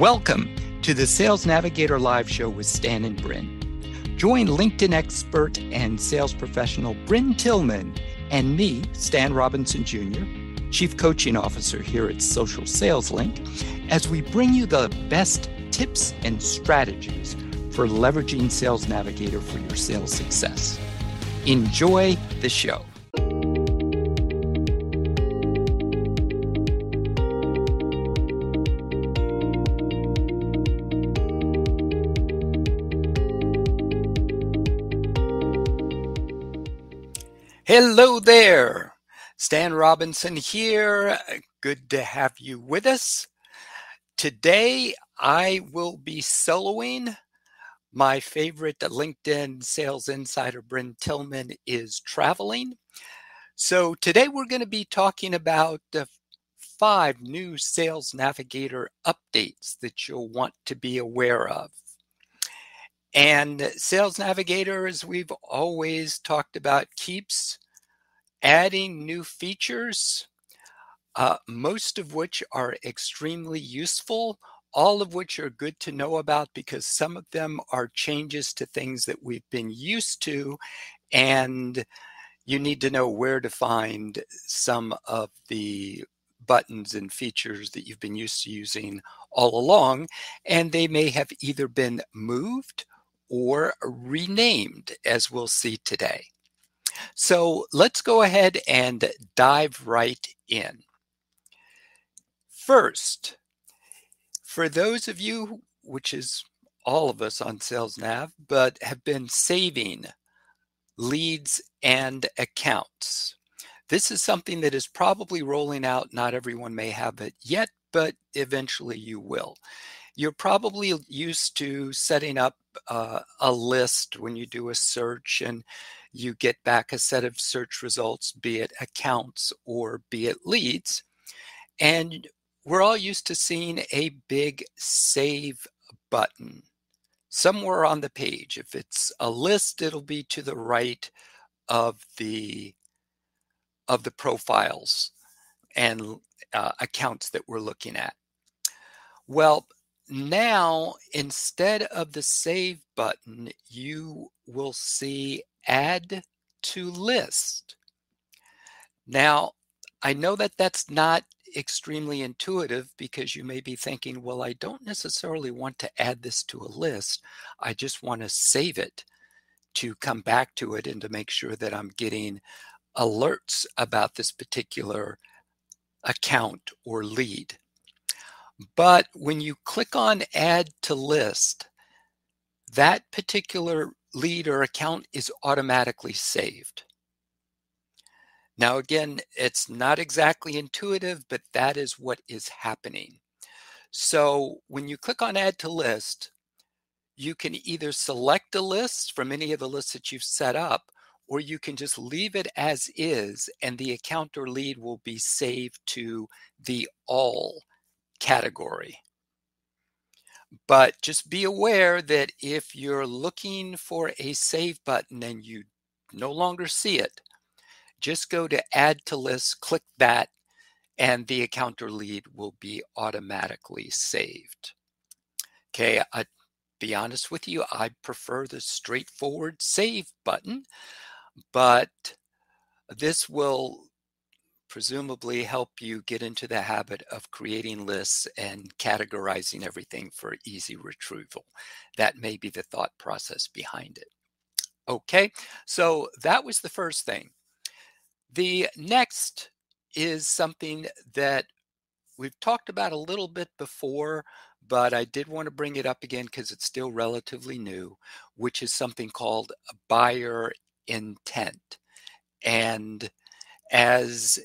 Welcome to the Sales Navigator Live Show with Stan and Brynne. Join LinkedIn expert and sales professional Brynne Tillman and me, Stan Robinson Jr., Chief Coaching Officer here at Social Sales Link, as we bring you the best tips and strategies for leveraging Sales Navigator for your sales success. Enjoy the show. Hello there. Stan Robinson here. Good to have you with us. Today, I will be soloing. My favorite LinkedIn sales insider, Brynne Tillman, is traveling. So, today we're going to be talking about the five new Sales Navigator updates that you'll want to be aware of. And Sales Navigator, as we've always talked about, keeps adding new features, uh, most of which are extremely useful, all of which are good to know about because some of them are changes to things that we've been used to. And you need to know where to find some of the buttons and features that you've been used to using all along. And they may have either been moved or renamed, as we'll see today. So let's go ahead and dive right in. First, for those of you, which is all of us on Sales Nav, but have been saving leads and accounts. This is something that is probably rolling out. Not everyone may have it yet, but eventually you will. You're probably used to setting up uh, a list when you do a search and you get back a set of search results, be it accounts or be it leads. And we're all used to seeing a big save button somewhere on the page. If it's a list, it'll be to the right of the of the profiles and uh, accounts that we're looking at. Well, now instead of the save button, you will see add to list. Now, I know that that's not extremely intuitive because you may be thinking, well, I don't necessarily want to add this to a list. I just want to save it to come back to it and to make sure that I'm getting alerts about this particular account or lead. But when you click on add to list, that particular lead or account is automatically saved. Now, again, it's not exactly intuitive, but that is what is happening. So when you click on add to list, you can either select a list from any of the lists that you've set up, or you can just leave it as is, and the account or lead will be saved to the all category. But just be aware that if you're looking for a save button and you no longer see it, just go to add to list, click that, and the account or lead will be automatically saved. Okay, I, be honest with you, I prefer the straightforward save button, but this will presumably help you get into the habit of creating lists and categorizing everything for easy retrieval. That may be the thought process behind it. Okay, so that was the first thing. The next is something that we've talked about a little bit before, but I did want to bring it up again because it's still relatively new, which is something called buyer intent. And as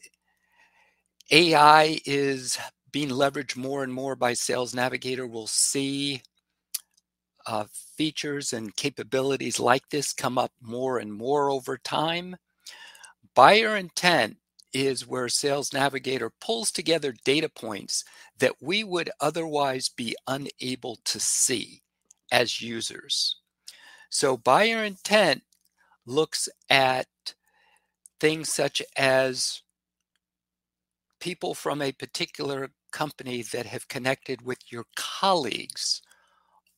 AI is being leveraged more and more by Sales Navigator. We'll see uh, features and capabilities like this come up more and more over time. Buyer intent is where Sales Navigator pulls together data points that we would otherwise be unable to see as users. So, buyer intent looks at things such as people from a particular company that have connected with your colleagues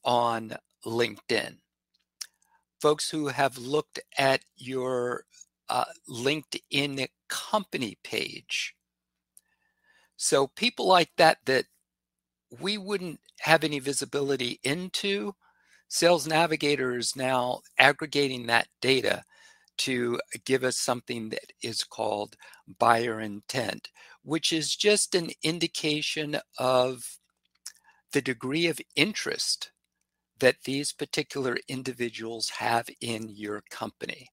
on LinkedIn. Folks who have looked at your uh, LinkedIn company page. So people like that that we wouldn't have any visibility into, Sales Navigator is now aggregating that data to give us something that is called buyer intent, which is just an indication of the degree of interest that these particular individuals have in your company.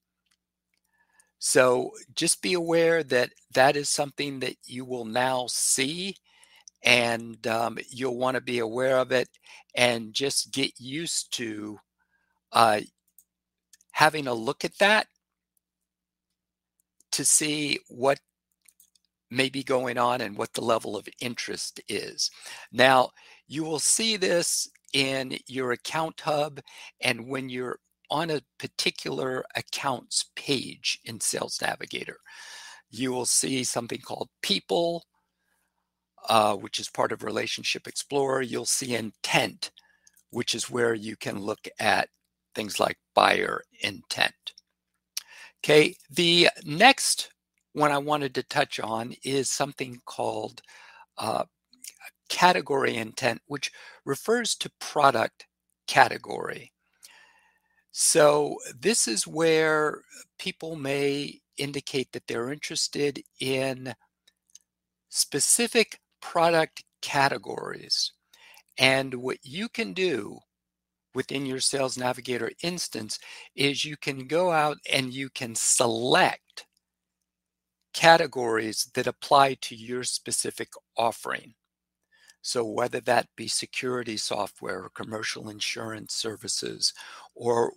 So just be aware that that is something that you will now see and um, you'll want to be aware of it and just get used to uh, having a look at that to see what may be going on and what the level of interest is. Now, you will see this in your account hub and when you're on a particular accounts page in Sales Navigator. You will see something called people, uh, which is part of Relationship Explorer. You'll see intent, which is where you can look at things like buyer intent. Okay, the next one I wanted to touch on is something called uh, category intent, which refers to product category. So, this is where people may indicate that they're interested in specific product categories. And what you can do within your Sales Navigator instance is you can go out and you can select categories that apply to your specific offering. So, whether that be security software or commercial insurance services, or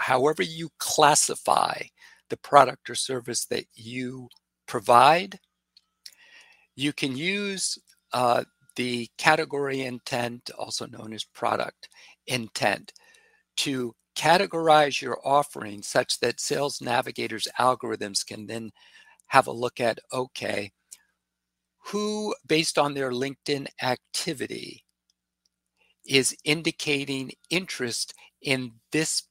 however you classify the product or service that you provide, you can use uh, the category intent, also known as product intent, to categorize your offering such that Sales Navigator's algorithms can then have a look at okay, who, based on their LinkedIn activity, is indicating interest in this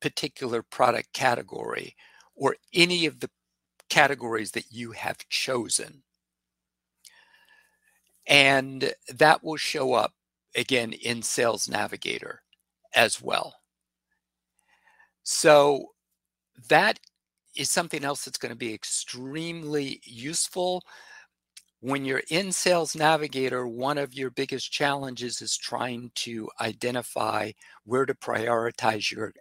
particular product category or any of the categories that you have chosen. And that will show up again in Sales Navigator as well. So that is something else that's going to be extremely useful. When you're in Sales Navigator, one of your biggest challenges is trying to identify where to prioritize your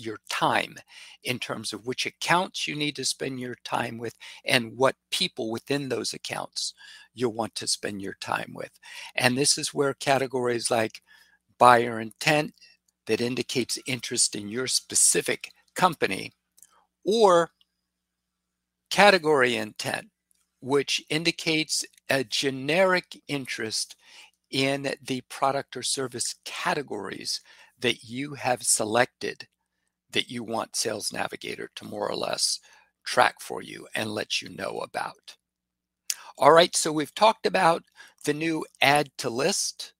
your time in terms of which accounts you need to spend your time with and what people within those accounts you'll want to spend your time with. And this is where categories like buyer intent that indicates interest in your specific company or category intent, which indicates a generic interest in the product or service categories that you have selected that you want Sales Navigator to more or less track for you and let you know about. All right, so we've talked about the new add to list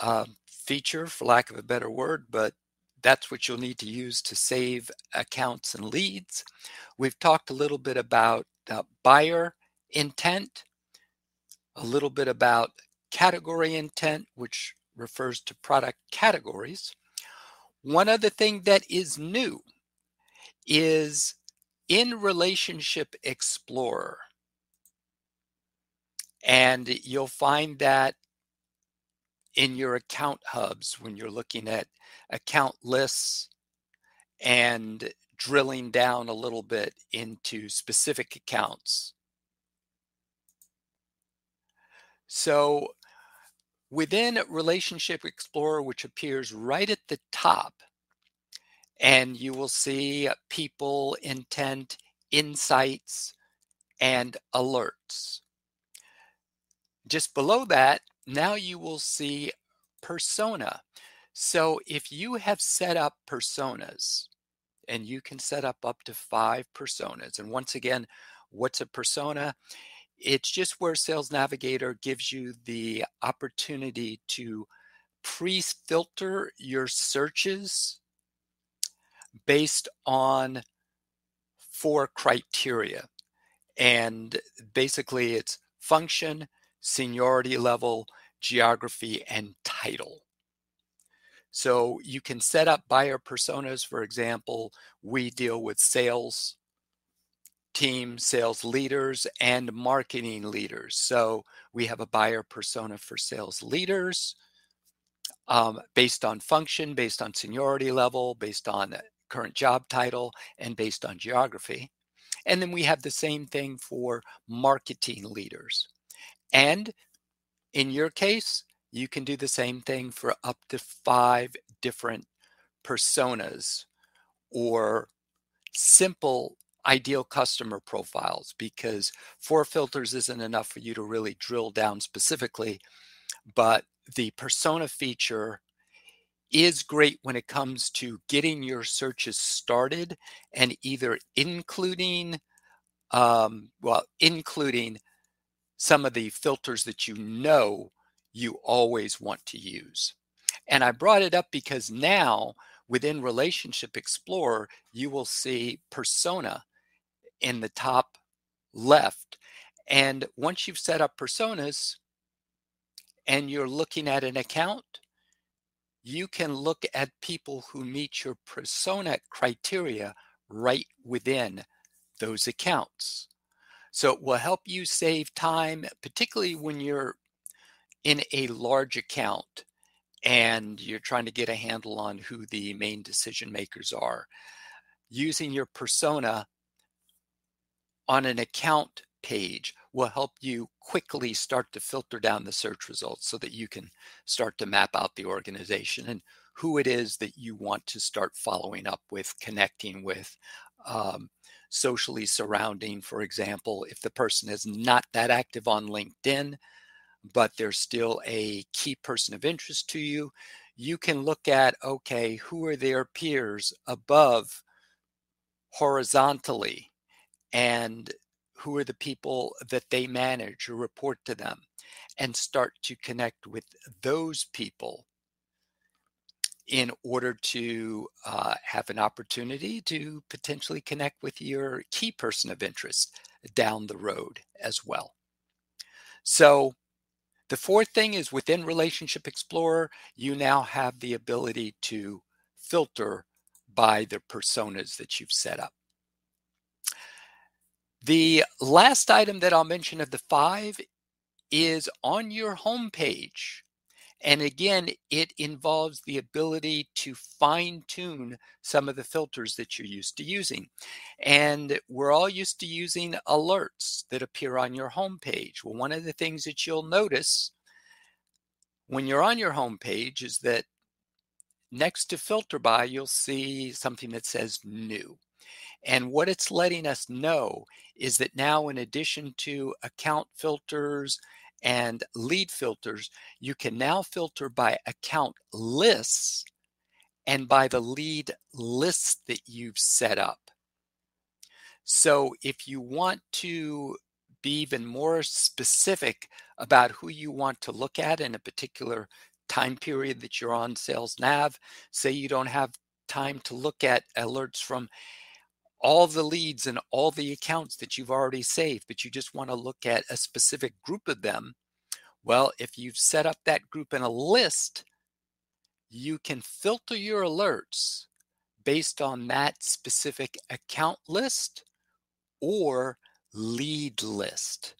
uh, feature, for lack of a better word, but that's what you'll need to use to save accounts and leads. We've talked a little bit about uh, buyer intent, a little bit about category intent, which refers to product categories. One other thing that is new is in Relationship Explorer. And you'll find that in your account hubs when you're looking at account lists and drilling down a little bit into specific accounts. So within Relationship Explorer, which appears right at the top, and you will see people, intent, insights, and alerts. Just below that, now you will see persona. So if you have set up personas, and you can set up up to five personas, and once again, what's a persona? It's just where Sales Navigator gives you the opportunity to pre-filter your searches based on four criteria. And basically, it's function, seniority level, geography, and title. So you can set up buyer personas. For example, we deal with sales team, sales leaders, and marketing leaders. So we have a buyer persona for sales leaders um, based on function, based on seniority level, based on current job title, and based on geography. And then we have the same thing for marketing leaders. And in your case, you can do the same thing for up to five different personas or simple ideal customer profiles because four filters isn't enough for you to really drill down specifically. But the persona feature is great when it comes to getting your searches started and either including, um, well, including some of the filters that you know you always want to use. And I brought it up because now within Relationship Explorer, you will see persona in the top left. And once you've set up personas and you're looking at an account, you can look at people who meet your persona criteria right within those accounts. So it will help you save time, particularly when you're in a large account and you're trying to get a handle on who the main decision makers are. Using your persona on an account page will help you quickly start to filter down the search results so that you can start to map out the organization and who it is that you want to start following up with, connecting with, um, socially surrounding. For example, if the person is not that active on LinkedIn, but they're still a key person of interest to you, you can look at okay, who are their peers above horizontally and who are the people that they manage or report to them and start to connect with those people in order to uh, have an opportunity to potentially connect with your key person of interest down the road as well. So, the fourth thing is within Relationship Explorer, you now have the ability to filter by the personas that you've set up. The last item that I'll mention of the five is on your homepage. And again, it involves the ability to fine tune some of the filters that you're used to using. And we're all used to using alerts that appear on your homepage. Well, one of the things that you'll notice when you're on your homepage is that next to filter by, you'll see something that says new. And what it's letting us know is that now, in addition to account filters and lead filters, you can now filter by account lists and by the lead lists that you've set up. So if you want to be even more specific about who you want to look at in a particular time period that you're on Sales Nav, say you don't have time to look at alerts from all the leads and all the accounts that you've already saved, but you just want to look at a specific group of them. Well, if you've set up that group in a list, you can filter your alerts based on that specific account list or lead list,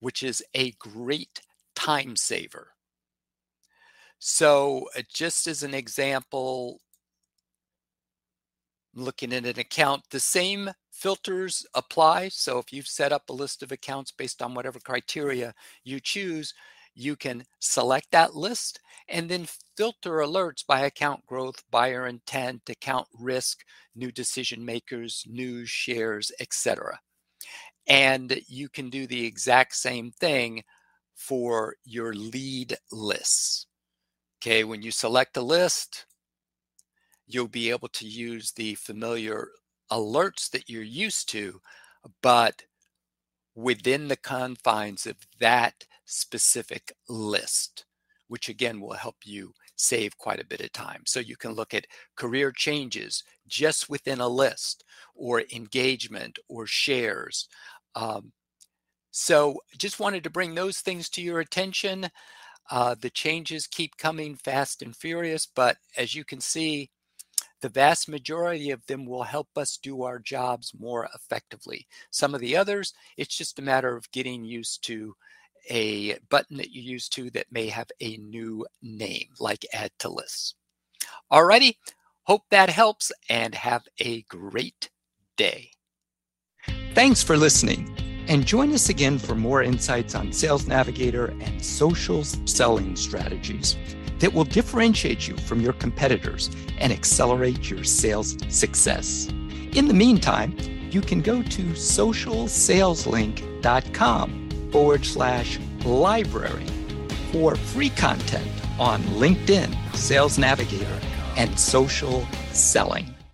which is a great time saver. So, uh, just as an example, looking at an account, the same filters apply. So if you've set up a list of accounts based on whatever criteria you choose, you can select that list and then filter alerts by account growth, buyer intent, account risk, new decision makers, news, shares, etc. And you can do the exact same thing for your lead lists. Okay, when you select a list, you'll be able to use the familiar alerts that you're used to, but within the confines of that specific list, which again will help you save quite a bit of time. So you can look at career changes just within a list or engagement or shares. Um, so just wanted to bring those things to your attention. Uh, the changes keep coming fast and furious, but as you can see, the vast majority of them will help us do our jobs more effectively. Some of the others, it's just a matter of getting used to a button that you use to that may have a new name, like add to lists. Alrighty, hope that helps and have a great day. Thanks for listening. And join us again for more insights on Sales Navigator and social selling strategies that will differentiate you from your competitors and accelerate your sales success. In the meantime, you can go to socialsaleslink.com forward slash library for free content on LinkedIn, Sales Navigator, and social selling.